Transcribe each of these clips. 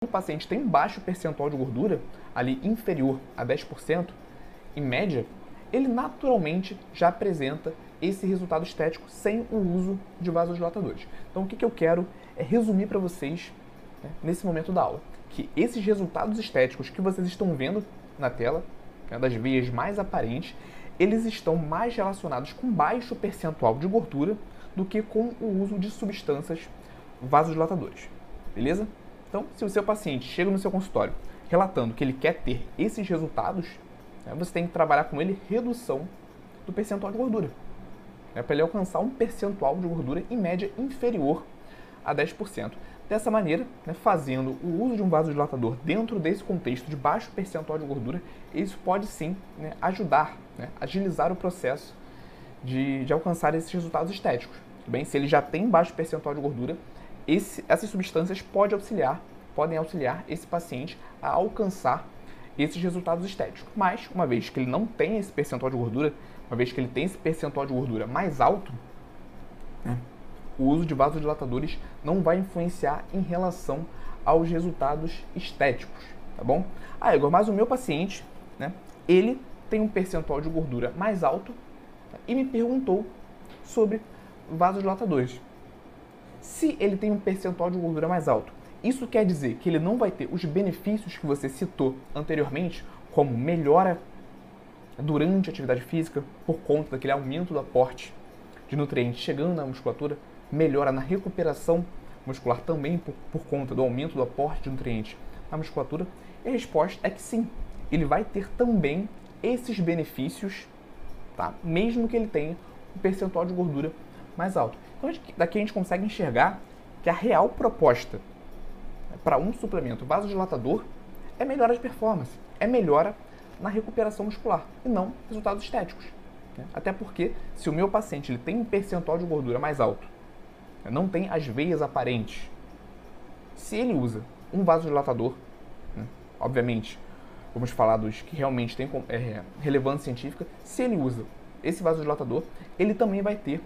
O paciente tem baixo percentual de gordura, ali inferior a 10%, em média, ele naturalmente já apresenta esse resultado estético sem o uso de vasodilatadores. Então, o que, que eu quero é resumir para vocês né, nesse momento da aula, que esses resultados estéticos que vocês estão vendo na tela, né, das veias mais aparentes, eles estão mais relacionados com baixo percentual de gordura do que com o uso de substâncias vasodilatadoras. Beleza? Então, se o seu paciente chega no seu consultório relatando que ele quer ter esses resultados, né, você tem que trabalhar com ele redução do percentual de gordura. Né, para ele alcançar um percentual de gordura em média inferior a 10%. Dessa maneira, né, fazendo o uso de um vasodilatador dentro desse contexto de baixo percentual de gordura, isso pode sim né, ajudar, né, agilizar o processo de, de, alcançar esses resultados estéticos. Bem, se ele já tem baixo percentual de gordura, esse, essas substâncias podem auxiliar, podem auxiliar esse paciente a alcançar esses resultados estéticos. Mas, uma vez que ele não tem esse percentual de gordura, uma vez que ele tem esse percentual de gordura mais alto, né, o uso de vasodilatadores não vai influenciar em relação aos resultados estéticos, tá bom? Ah, Igor, mas o meu paciente, né, ele tem um percentual de gordura mais alto tá? e me perguntou sobre vasodilatadores. Se ele tem um percentual de gordura mais alto, isso quer dizer que ele não vai ter os benefícios que você citou anteriormente, como melhora durante a atividade física, por conta daquele aumento do aporte de nutrientes chegando na musculatura, melhora na recuperação muscular também por, por conta do aumento do aporte de nutrientes na musculatura? E a resposta é que sim, ele vai ter também esses benefícios, tá? mesmo que ele tenha um percentual de gordura mais alto. Então daqui a gente consegue enxergar que a real proposta para um suplemento vasodilatador é melhora de performance, é melhora na recuperação muscular e não resultados estéticos. Né? Até porque se o meu paciente ele tem um percentual de gordura mais alto não tem as veias aparentes. Se ele usa um vasodilatador, né, obviamente, vamos falar dos que realmente têm é, relevância científica, se ele usa esse vasodilatador, ele também vai ter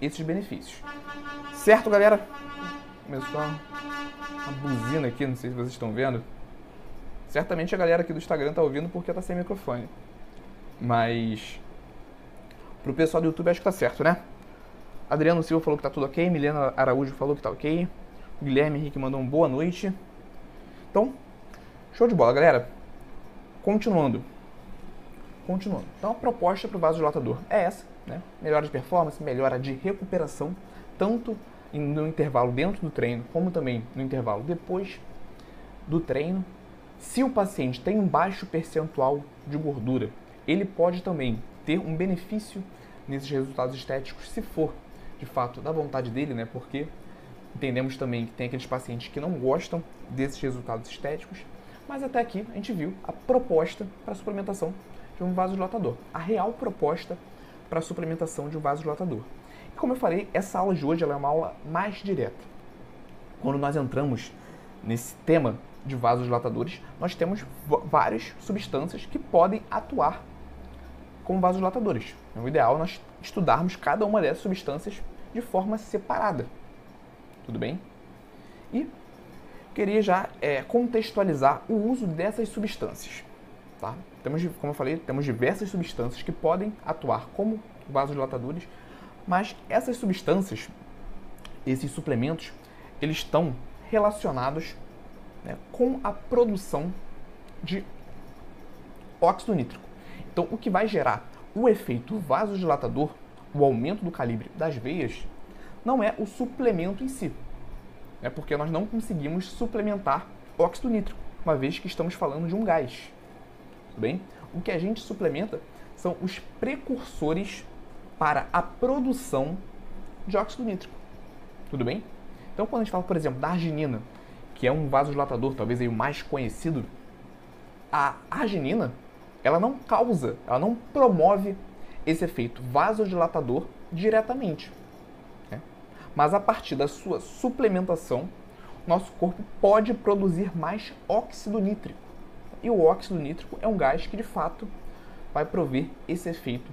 esses benefícios. Certo, galera? Começou uma buzina aqui, não sei se vocês estão vendo. Certamente a galera aqui do Instagram tá ouvindo porque tá sem microfone. Mas pro pessoal do YouTube acho que tá certo, né? Adriano Silva falou que tá tudo ok. Milena Araújo falou que tá ok. Guilherme Henrique mandou um boa noite. Então, show de bola, galera. Continuando. Continuando. Então, a proposta para o vasodilatador é essa, né? Melhora de performance, melhora de recuperação, tanto no intervalo dentro do treino, como também no intervalo depois do treino. Se o paciente tem um baixo percentual de gordura, ele pode também ter um benefício nesses resultados estéticos se for de fato da vontade dele, né? Porque entendemos também que tem aqueles pacientes que não gostam desses resultados estéticos, mas até aqui a gente viu a proposta para a suplementação de um vasodilatador, a real proposta para a suplementação de um vasodilatador. E como eu falei, essa aula de hoje é uma aula mais direta. Quando nós entramos nesse tema de vasodilatadores, nós temos várias substâncias que podem atuar como vasodilatadores. Então, o ideal é nós estudarmos cada uma dessas substâncias de forma separada. Tudo bem? E queria já é, contextualizar o uso dessas substâncias. Tá? Temos, como eu falei, temos diversas substâncias que podem atuar como vasodilatadores, mas essas substâncias, esses suplementos, eles estão relacionados né, com a produção de óxido nítrico. Então, o que vai gerar o efeito vasodilatador, o aumento do calibre das veias, não é o suplemento em si. É porque nós não conseguimos suplementar óxido nítrico, uma vez que estamos falando de um gás. Tudo bem? O que a gente suplementa são os precursores para a produção de óxido nítrico. Tudo bem? Então, quando a gente fala, por exemplo, da arginina, que é um vasodilatador, talvez aí o mais conhecido, a arginina ela não causa, ela não promove esse efeito vasodilatador diretamente. Né? Mas a partir da sua suplementação, nosso corpo pode produzir mais óxido nítrico. E o óxido nítrico é um gás que de fato vai prover esse efeito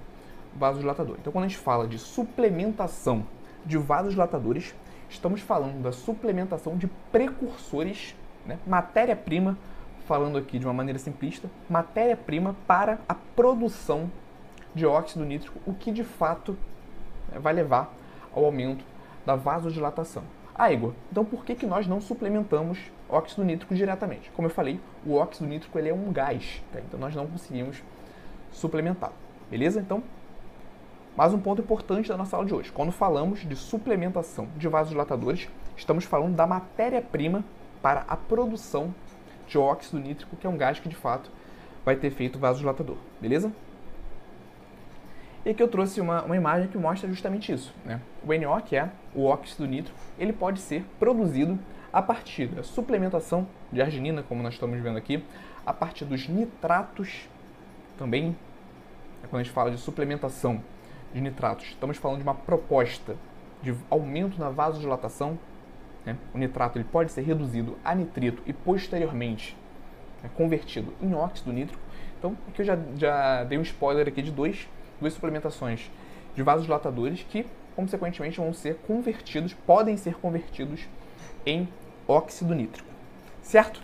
vasodilatador. Então, quando a gente fala de suplementação de vasodilatadores, estamos falando da suplementação de precursores, né? matéria-prima, falando aqui de uma maneira simplista, matéria-prima para a produção de óxido nítrico, o que de fato né, vai levar ao aumento da vasodilatação. Ah, Igor, então por que, que nós não suplementamos óxido nítrico diretamente? Como eu falei, o óxido nítrico ele é um gás, tá? então nós não conseguimos suplementar. Beleza? Então, mais um ponto importante da nossa aula de hoje. Quando falamos de suplementação de vasodilatadores, estamos falando da matéria-prima para a produção de óxido nítrico, que é um gás que de fato vai ter feito vasodilatador. Beleza? E aqui eu trouxe uma, uma imagem que mostra justamente isso. Né? O NO, que é o óxido nítrico, ele pode ser produzido a partir da suplementação de arginina, como nós estamos vendo aqui, a partir dos nitratos também, é quando a gente fala de suplementação de nitratos, estamos falando de uma proposta de aumento na vasodilatação. Né? O nitrato ele pode ser reduzido a nitrito e posteriormente né, convertido em óxido nítrico. Então, aqui eu já, já dei um spoiler aqui de dois duas suplementações de vasodilatadores que, consequentemente, vão ser convertidos, podem ser convertidos em óxido nítrico. Certo?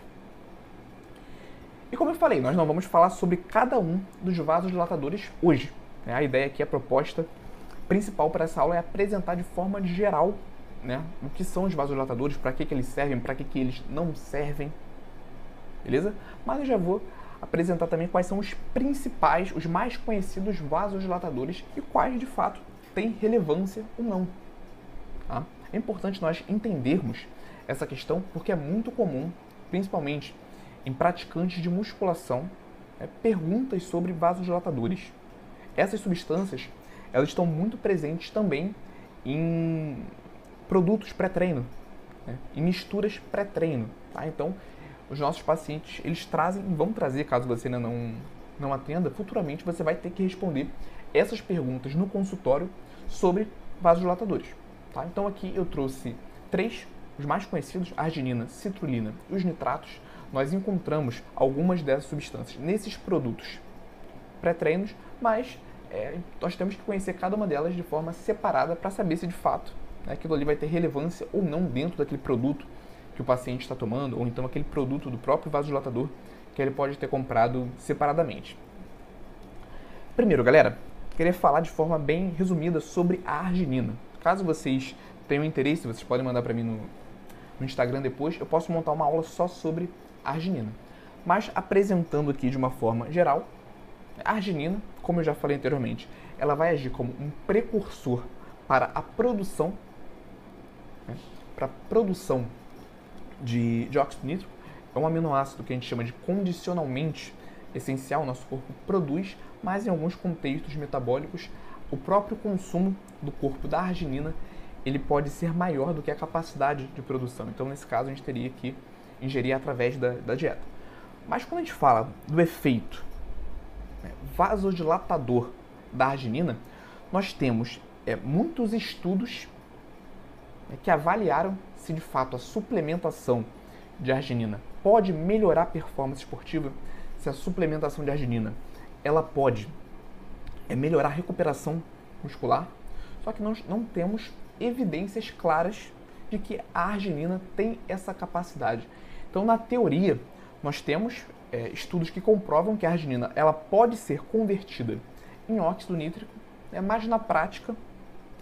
E como eu falei, nós não vamos falar sobre cada um dos vasodilatadores hoje. Né? A ideia aqui, a proposta principal para essa aula é apresentar de forma geral né, o que são os vasodilatadores, para que, que eles servem, para que, que eles não servem. Beleza? Mas eu já vou apresentar também quais são os principais, os mais conhecidos vasodilatadores e quais de fato têm relevância ou não. Tá? É importante nós entendermos essa questão porque é muito comum, principalmente em praticantes de musculação, é, perguntas sobre vasodilatadores. Essas substâncias elas estão muito presentes também em produtos pré-treino, né? em misturas pré-treino. Tá? Então, os nossos pacientes, eles trazem e vão trazer, caso você ainda não, não atenda, futuramente você vai ter que responder essas perguntas no consultório sobre vasodilatadores. Tá? Então aqui eu trouxe três, os mais conhecidos, arginina, citrulina e os nitratos. Nós encontramos algumas dessas substâncias nesses produtos pré-treinos, mas é, nós temos que conhecer cada uma delas de forma separada para saber se de fato aquilo ali vai ter relevância ou não dentro daquele produto que o paciente está tomando, ou então aquele produto do próprio vasodilatador que ele pode ter comprado separadamente. Primeiro, galera, queria falar de forma bem resumida sobre a arginina. Caso vocês tenham interesse, vocês podem mandar para mim no, no Instagram depois, eu posso montar uma aula só sobre arginina. Mas apresentando aqui de uma forma geral, a arginina, como eu já falei anteriormente, ela vai agir como um precursor para a produção, né, para produção de dióxido nítrico é um aminoácido que a gente chama de condicionalmente essencial, nosso corpo produz, mas em alguns contextos metabólicos, o próprio consumo do corpo da arginina ele pode ser maior do que a capacidade de produção. Então, nesse caso, a gente teria que ingerir através da, da dieta. Mas quando a gente fala do efeito né, vasodilatador da arginina, nós temos é, muitos estudos né, que avaliaram se de fato a suplementação de arginina pode melhorar a performance esportiva, se a suplementação de arginina ela pode é, melhorar a recuperação muscular, só que nós não temos evidências claras de que a arginina tem essa capacidade. Então, na teoria, nós temos é, estudos que comprovam que a arginina ela pode ser convertida em óxido nítrico, né, mas na prática,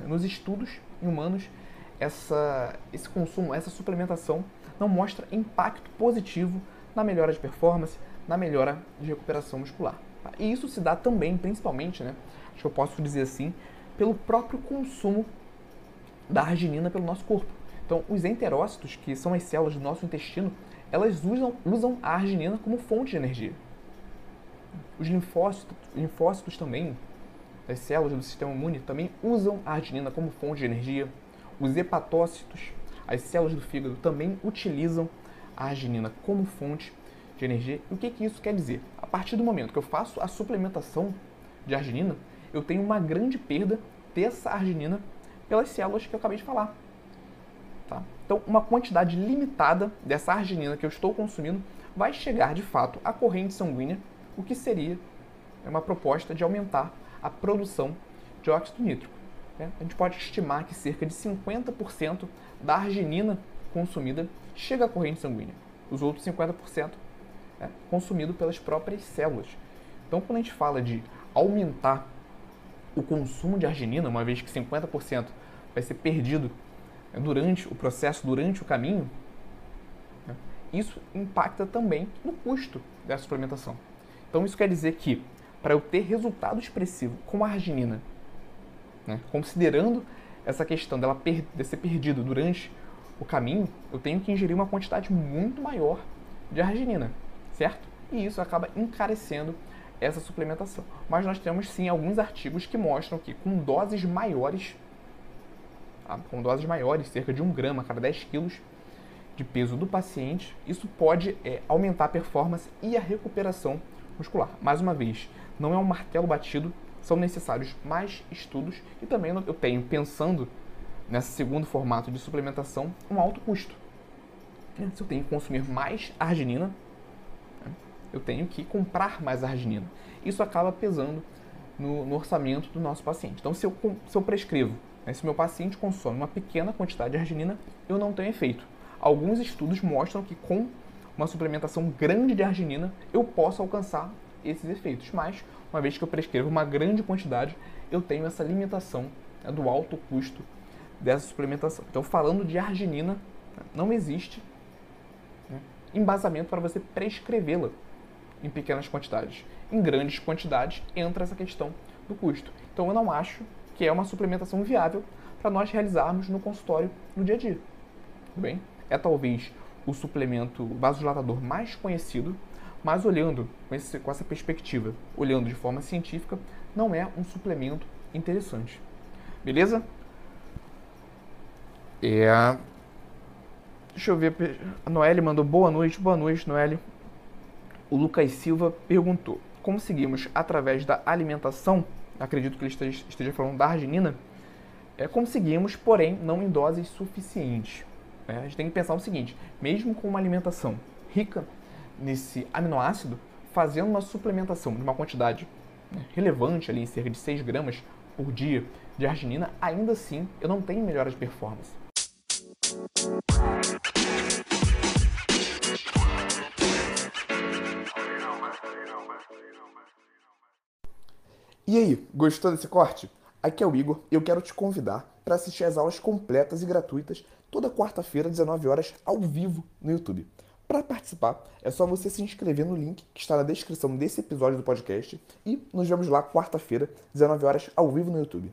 nos estudos em humanos, essa, esse consumo, essa suplementação não mostra impacto positivo na melhora de performance, na melhora de recuperação muscular. Tá? E isso se dá também, principalmente, né, acho que eu posso dizer assim, pelo próprio consumo da arginina pelo nosso corpo. Então, os enterócitos, que são as células do nosso intestino, elas usam, usam a arginina como fonte de energia. Os linfócitos, linfócitos também, as células do sistema imune, também usam a arginina como fonte de energia. Os hepatócitos, as células do fígado, também utilizam a arginina como fonte de energia. E o que, que isso quer dizer? A partir do momento que eu faço a suplementação de arginina, eu tenho uma grande perda dessa arginina pelas células que eu acabei de falar. Tá? Então, uma quantidade limitada dessa arginina que eu estou consumindo vai chegar de fato à corrente sanguínea, o que seria uma proposta de aumentar a produção dióxido nítrico. Né? A gente pode estimar que cerca de 50% da arginina consumida chega à corrente sanguínea. Os outros 50% é consumido pelas próprias células. Então, quando a gente fala de aumentar o consumo de arginina, uma vez que 50% vai ser perdido né, durante o processo, durante o caminho, né, isso impacta também no custo dessa suplementação. Então, isso quer dizer que para eu ter resultado expressivo com a arginina, né, considerando essa questão dela per de ser perdido durante o caminho, eu tenho que ingerir uma quantidade muito maior de arginina, certo? E isso acaba encarecendo essa suplementação. Mas nós temos sim alguns artigos que mostram que com doses maiores, tá? com doses maiores, cerca de 1 grama a cada 10 quilos de peso do paciente, isso pode é, aumentar a performance e a recuperação muscular. Mais uma vez, não é um martelo batido, são necessários mais estudos e também eu tenho, pensando nesse segundo formato de suplementação, um alto custo. Se eu tenho que consumir mais arginina, eu tenho que comprar mais arginina. Isso acaba pesando no, no orçamento do nosso paciente. Então, se eu, se eu prescrevo, né, se meu paciente consome uma pequena quantidade de arginina, eu não tenho efeito. Alguns estudos mostram que com uma suplementação grande de arginina, eu posso alcançar esses efeitos. Mas, uma vez que eu prescrevo uma grande quantidade, eu tenho essa limitação né, do alto custo dessa suplementação. Então, falando de arginina, não existe né, embasamento para você prescrevê-la em pequenas quantidades. Em grandes quantidades entra essa questão do custo. Então eu não acho que é uma suplementação viável para nós realizarmos no consultório no dia a dia. Tudo bem? É talvez o suplemento vasodilatador mais conhecido, mas olhando com, esse, com essa perspectiva, olhando de forma científica, não é um suplemento interessante. Beleza? É. Deixa eu ver. A Noelle mandou boa noite, boa noite, Noelle o Lucas Silva perguntou: conseguimos através da alimentação, acredito que ele esteja falando da arginina, é, conseguimos, porém não em doses suficientes. É, a gente tem que pensar o seguinte: mesmo com uma alimentação rica nesse aminoácido, fazendo uma suplementação de uma quantidade né, relevante, ali em cerca de 6 gramas por dia de arginina, ainda assim eu não tenho melhora de performance. E aí, gostou desse corte? Aqui é o Igor e eu quero te convidar para assistir as aulas completas e gratuitas toda quarta-feira, 19 horas, ao vivo no YouTube. Para participar, é só você se inscrever no link que está na descrição desse episódio do podcast e nos vemos lá quarta-feira, 19 horas, ao vivo no YouTube.